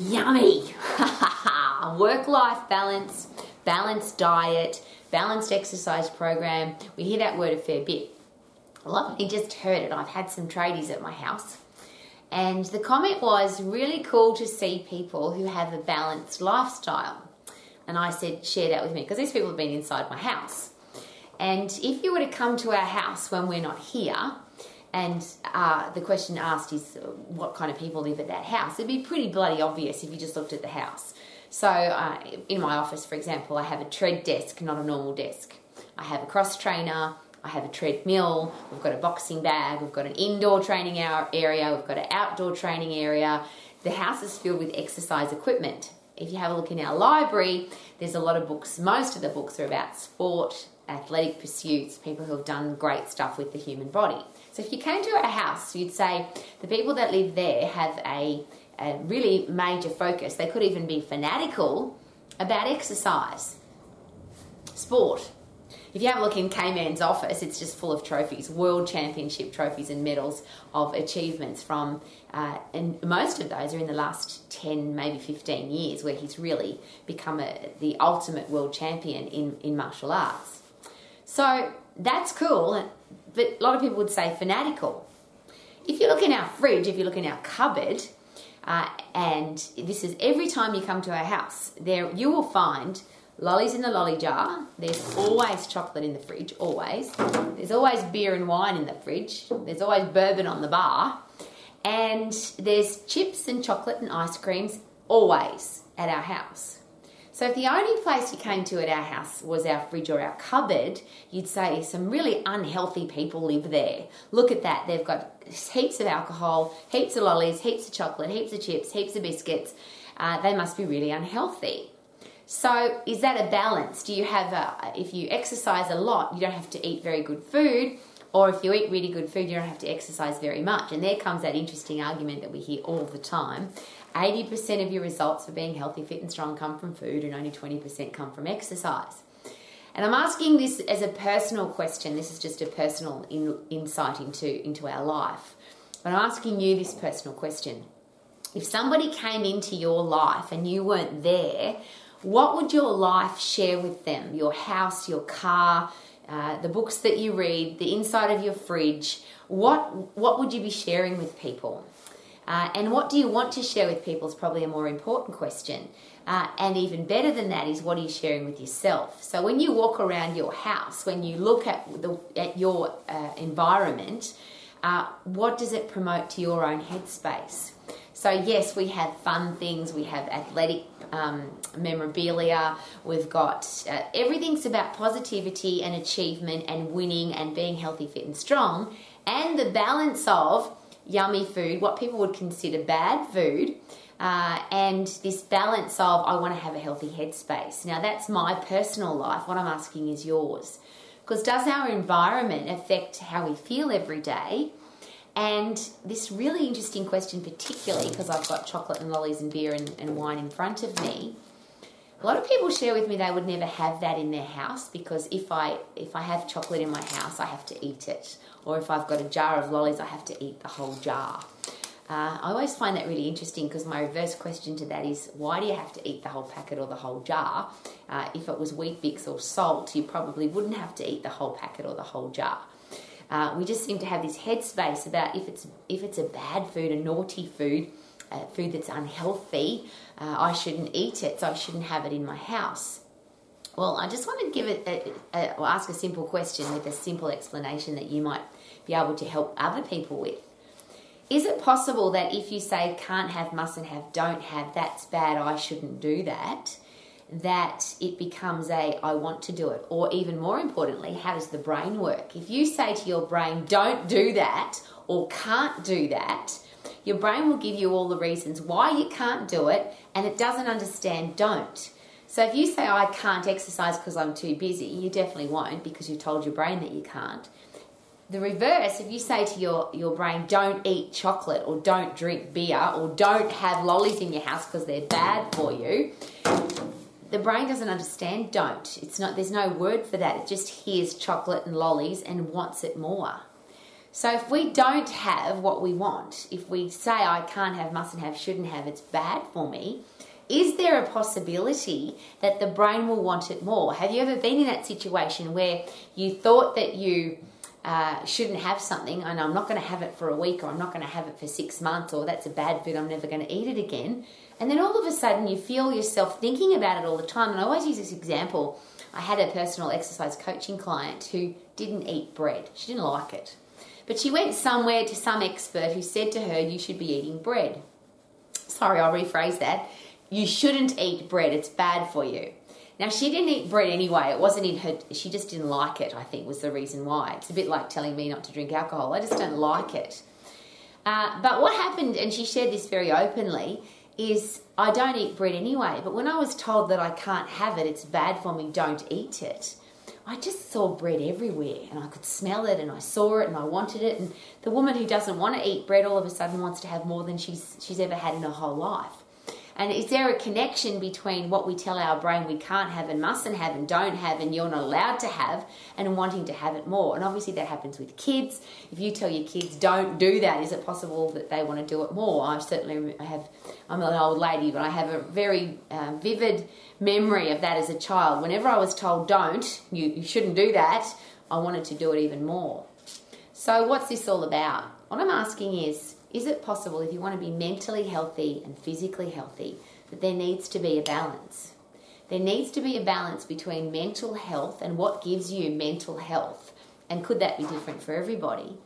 Yummy! Work life balance, balanced diet, balanced exercise program. We hear that word a fair bit. Well, I've only just heard it. I've had some tradies at my house. And the comment was really cool to see people who have a balanced lifestyle. And I said, share that with me because these people have been inside my house. And if you were to come to our house when we're not here, and uh, the question asked is uh, what kind of people live at that house. It'd be pretty bloody obvious if you just looked at the house. So, uh, in my office, for example, I have a tread desk, not a normal desk. I have a cross trainer, I have a treadmill, we've got a boxing bag, we've got an indoor training area, we've got an outdoor training area. The house is filled with exercise equipment. If you have a look in our library, there's a lot of books. Most of the books are about sport, athletic pursuits, people who have done great stuff with the human body. So if you came to a house, you'd say the people that live there have a, a really major focus. They could even be fanatical about exercise, sport. If you have a look in K-Man's office, it's just full of trophies, world championship trophies and medals of achievements from, uh, and most of those are in the last 10, maybe 15 years, where he's really become a, the ultimate world champion in, in martial arts. So that's cool, but a lot of people would say fanatical. If you look in our fridge, if you look in our cupboard, uh, and this is every time you come to our house, there you will find lollies in the lolly jar. There's always chocolate in the fridge, always. There's always beer and wine in the fridge. There's always bourbon on the bar. And there's chips and chocolate and ice creams always at our house. So if the only place you came to at our house was our fridge or our cupboard, you'd say some really unhealthy people live there. Look at that. They've got heaps of alcohol, heaps of lollies, heaps of chocolate, heaps of chips, heaps of biscuits. Uh, they must be really unhealthy. So, is that a balance? Do you have a, if you exercise a lot, you don't have to eat very good food, or if you eat really good food, you don't have to exercise very much. And there comes that interesting argument that we hear all the time 80% of your results for being healthy, fit, and strong come from food, and only 20% come from exercise. And I'm asking this as a personal question. This is just a personal in, insight into, into our life. But I'm asking you this personal question. If somebody came into your life and you weren't there, what would your life share with them? Your house, your car, uh, the books that you read, the inside of your fridge. What, what would you be sharing with people? Uh, and what do you want to share with people is probably a more important question. Uh, and even better than that is what are you sharing with yourself? So when you walk around your house, when you look at, the, at your uh, environment, uh, what does it promote to your own headspace? So, yes, we have fun things, we have athletic um, memorabilia, we've got uh, everything's about positivity and achievement and winning and being healthy, fit, and strong, and the balance of yummy food, what people would consider bad food, uh, and this balance of I want to have a healthy headspace. Now, that's my personal life. What I'm asking is yours. Because does our environment affect how we feel every day? And this really interesting question, particularly because I've got chocolate and lollies and beer and, and wine in front of me. A lot of people share with me they would never have that in their house because if I if I have chocolate in my house, I have to eat it, or if I've got a jar of lollies, I have to eat the whole jar. Uh, I always find that really interesting because my reverse question to that is why do you have to eat the whole packet or the whole jar? Uh, if it was Weet-Bix or salt, you probably wouldn't have to eat the whole packet or the whole jar. Uh, we just seem to have this headspace about if it's if it's a bad food, a naughty food, uh, food that's unhealthy, uh, I shouldn't eat it, so I shouldn't have it in my house. Well, I just want to give it, a, a, or ask a simple question with a simple explanation that you might be able to help other people with. Is it possible that if you say can't have, mustn't have, don't have, that's bad, I shouldn't do that, that it becomes a I want to do it? Or even more importantly, how does the brain work? If you say to your brain, don't do that or can't do that, your brain will give you all the reasons why you can't do it and it doesn't understand don't. So if you say, I can't exercise because I'm too busy, you definitely won't because you've told your brain that you can't. The reverse, if you say to your, your brain, don't eat chocolate or don't drink beer or don't have lollies in your house because they're bad for you, the brain doesn't understand don't. It's not there's no word for that. It just hears chocolate and lollies and wants it more. So if we don't have what we want, if we say I can't have, mustn't have, shouldn't have, it's bad for me, is there a possibility that the brain will want it more? Have you ever been in that situation where you thought that you uh, shouldn't have something and I'm not going to have it for a week or I'm not going to have it for six months or that's a bad food, I'm never going to eat it again? And then all of a sudden you feel yourself thinking about it all the time. And I always use this example. I had a personal exercise coaching client who didn't eat bread, she didn't like it. But she went somewhere to some expert who said to her, You should be eating bread. Sorry, I'll rephrase that. You shouldn't eat bread, it's bad for you. Now, she didn't eat bread anyway. It wasn't in her, she just didn't like it, I think, was the reason why. It's a bit like telling me not to drink alcohol. I just don't like it. Uh, but what happened, and she shared this very openly, is I don't eat bread anyway. But when I was told that I can't have it, it's bad for me, don't eat it, I just saw bread everywhere and I could smell it and I saw it and I wanted it. And the woman who doesn't want to eat bread all of a sudden wants to have more than she's, she's ever had in her whole life. And is there a connection between what we tell our brain we can't have and mustn't have and don't have and you're not allowed to have and wanting to have it more? And obviously that happens with kids. If you tell your kids don't do that, is it possible that they want to do it more? I certainly have, I'm an old lady, but I have a very uh, vivid memory of that as a child. Whenever I was told don't, you, you shouldn't do that, I wanted to do it even more. So, what's this all about? What I'm asking is is it possible, if you want to be mentally healthy and physically healthy, that there needs to be a balance? There needs to be a balance between mental health and what gives you mental health. And could that be different for everybody?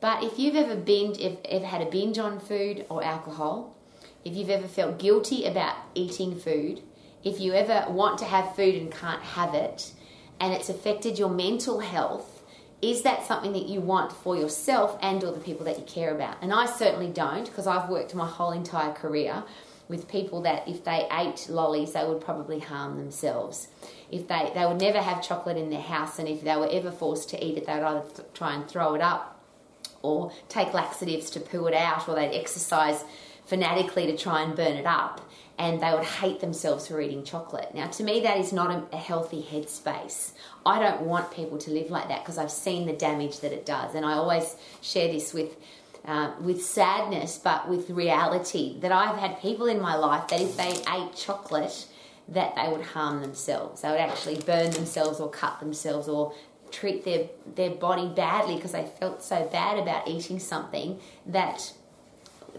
But if you've ever binge, if, ever had a binge on food or alcohol, if you've ever felt guilty about eating food, if you ever want to have food and can't have it, and it's affected your mental health, is that something that you want for yourself and or the people that you care about? And i certainly don't because i've worked my whole entire career with people that if they ate lollies they would probably harm themselves. If they they would never have chocolate in their house and if they were ever forced to eat it they would either th- try and throw it up or take laxatives to poo it out or they'd exercise fanatically to try and burn it up and they would hate themselves for eating chocolate. Now, to me, that is not a, healthy headspace. I don't want people to live like that because I've seen the damage that it does. And I always share this with. Uh, with sadness, but with reality, that I've had people in my life that if they ate chocolate, that they would harm themselves. They would actually burn themselves or cut themselves or treat their, their body badly because they felt so bad about eating something that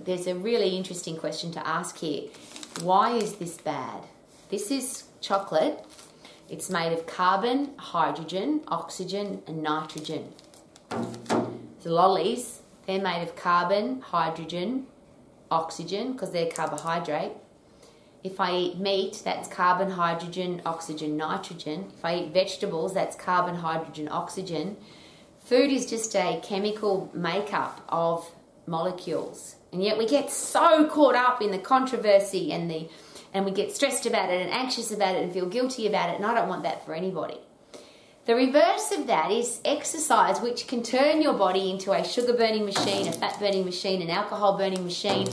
there's a really interesting question to ask here. Why is this bad? This is chocolate. It's made of carbon, hydrogen, oxygen, and nitrogen. The lollies, they're made of carbon, hydrogen, oxygen, because they're carbohydrate. If I eat meat, that's carbon, hydrogen, oxygen, nitrogen. If I eat vegetables, that's carbon, hydrogen, oxygen. Food is just a chemical makeup of molecules. And yet we get so caught up in the controversy and the and we get stressed about it and anxious about it and feel guilty about it, and I don't want that for anybody. The reverse of that is exercise, which can turn your body into a sugar burning machine, a fat burning machine, an alcohol burning machine,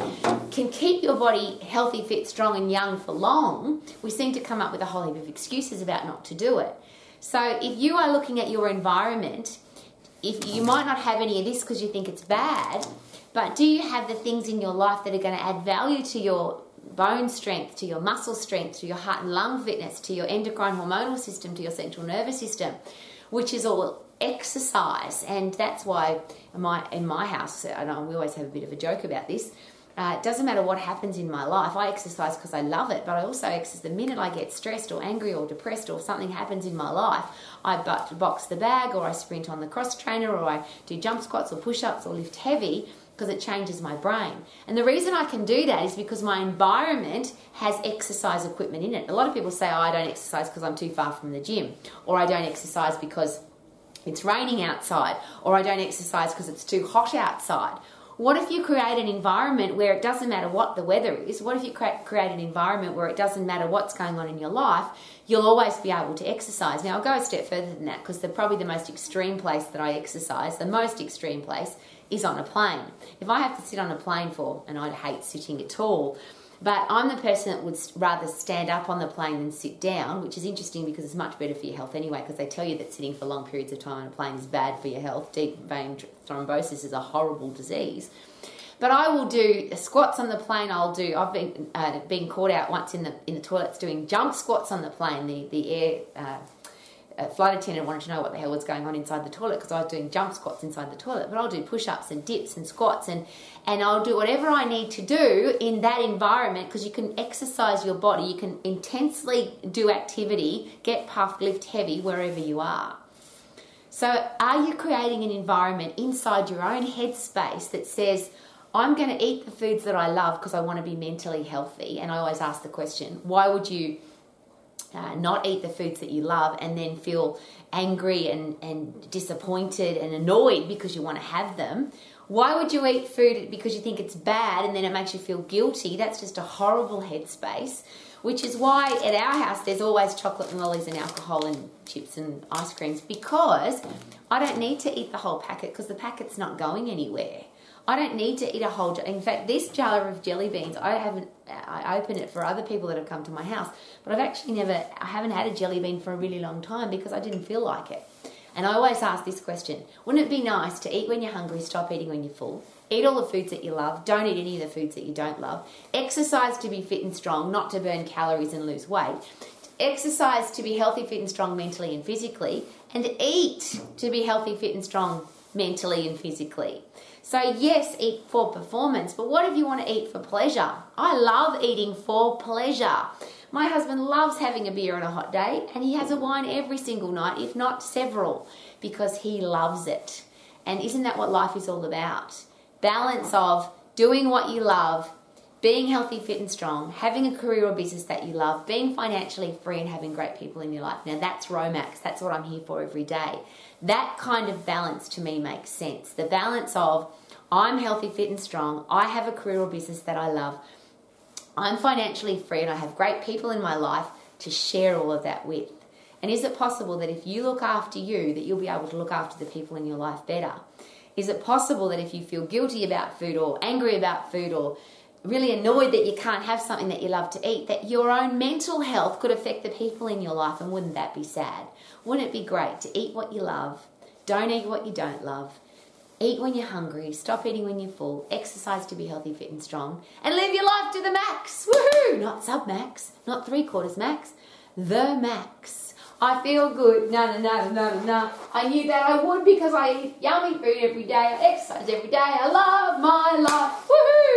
can keep your body healthy, fit, strong, and young for long. We seem to come up with a whole heap of excuses about not to do it. So if you are looking at your environment, if you might not have any of this because you think it's bad, but do you have the things in your life that are going to add value to your bone strength, to your muscle strength, to your heart and lung fitness, to your endocrine hormonal system, to your central nervous system, which is all exercise. And that's why in my, in my house, we always have a bit of a joke about this, uh, it doesn't matter what happens in my life. I exercise because I love it, but I also exercise the minute I get stressed or angry or depressed or something happens in my life. I box the bag or I sprint on the cross trainer or I do jump squats or push ups or lift heavy because it changes my brain. And the reason I can do that is because my environment has exercise equipment in it. A lot of people say, oh, I don't exercise because I'm too far from the gym, or I don't exercise because it's raining outside, or I don't exercise because it's too hot outside. What if you create an environment where it doesn't matter what the weather is? What if you create an environment where it doesn't matter what's going on in your life? You'll always be able to exercise. Now, I'll go a step further than that because the probably the most extreme place that I exercise, the most extreme place, is on a plane. If I have to sit on a plane for, and I'd hate sitting at all, But I'm the person that would rather stand up on the plane than sit down, which is interesting because it's much better for your health anyway. Because they tell you that sitting for long periods of time on a plane is bad for your health. Deep vein thrombosis is a horrible disease. But I will do squats on the plane. I'll do. I've been uh, been caught out once in the in the toilets doing jump squats on the plane. The the air. Uh, flight attendant wanted to know what the hell was going on inside the toilet because I was doing jump squats inside the toilet. But I'll do push ups and dips and squats and and I'll do whatever I need to do in that environment because you can exercise your body, you can intensely do activity, get puffed, lift heavy wherever you are. So, are you creating an environment inside your own headspace that says, I'm going to eat the foods that I love because I want to be mentally healthy? And I always ask the question, why would you uh, not eat the foods that you love and then feel angry and, and disappointed and annoyed because you want to have them? Why would you eat food because you think it's bad and then it makes you feel guilty? That's just a horrible headspace. Which is why at our house there's always chocolate and lollies and alcohol and chips and ice creams because I don't need to eat the whole packet because the packet's not going anywhere. I don't need to eat a whole jar. In fact, this jar of jelly beans, I haven't. I open it for other people that have come to my house, but I've actually never. I haven't had a jelly bean for a really long time because I didn't feel like it. And I always ask this question Wouldn't it be nice to eat when you're hungry, stop eating when you're full? Eat all the foods that you love, don't eat any of the foods that you don't love. Exercise to be fit and strong, not to burn calories and lose weight. Exercise to be healthy, fit, and strong mentally and physically. And eat to be healthy, fit, and strong mentally and physically. So, yes, eat for performance, but what if you want to eat for pleasure? I love eating for pleasure. My husband loves having a beer on a hot day, and he has a wine every single night, if not several, because he loves it. And isn't that what life is all about? Balance of doing what you love, being healthy, fit, and strong, having a career or business that you love, being financially free, and having great people in your life. Now, that's Romax. That's what I'm here for every day. That kind of balance to me makes sense. The balance of I'm healthy, fit, and strong, I have a career or business that I love, I'm financially free and I have great people in my life to share all of that with. And is it possible that if you look after you, that you'll be able to look after the people in your life better? Is it possible that if you feel guilty about food or angry about food or really annoyed that you can't have something that you love to eat, that your own mental health could affect the people in your life? And wouldn't that be sad? Wouldn't it be great to eat what you love, don't eat what you don't love, Eat when you're hungry, stop eating when you're full, exercise to be healthy, fit, and strong, and live your life to the max. Woohoo! Not sub max, not three quarters max, the max. I feel good. No, no, no, no, no. I knew that I would because I eat yummy food every day. I exercise every day. I love my life. Woohoo!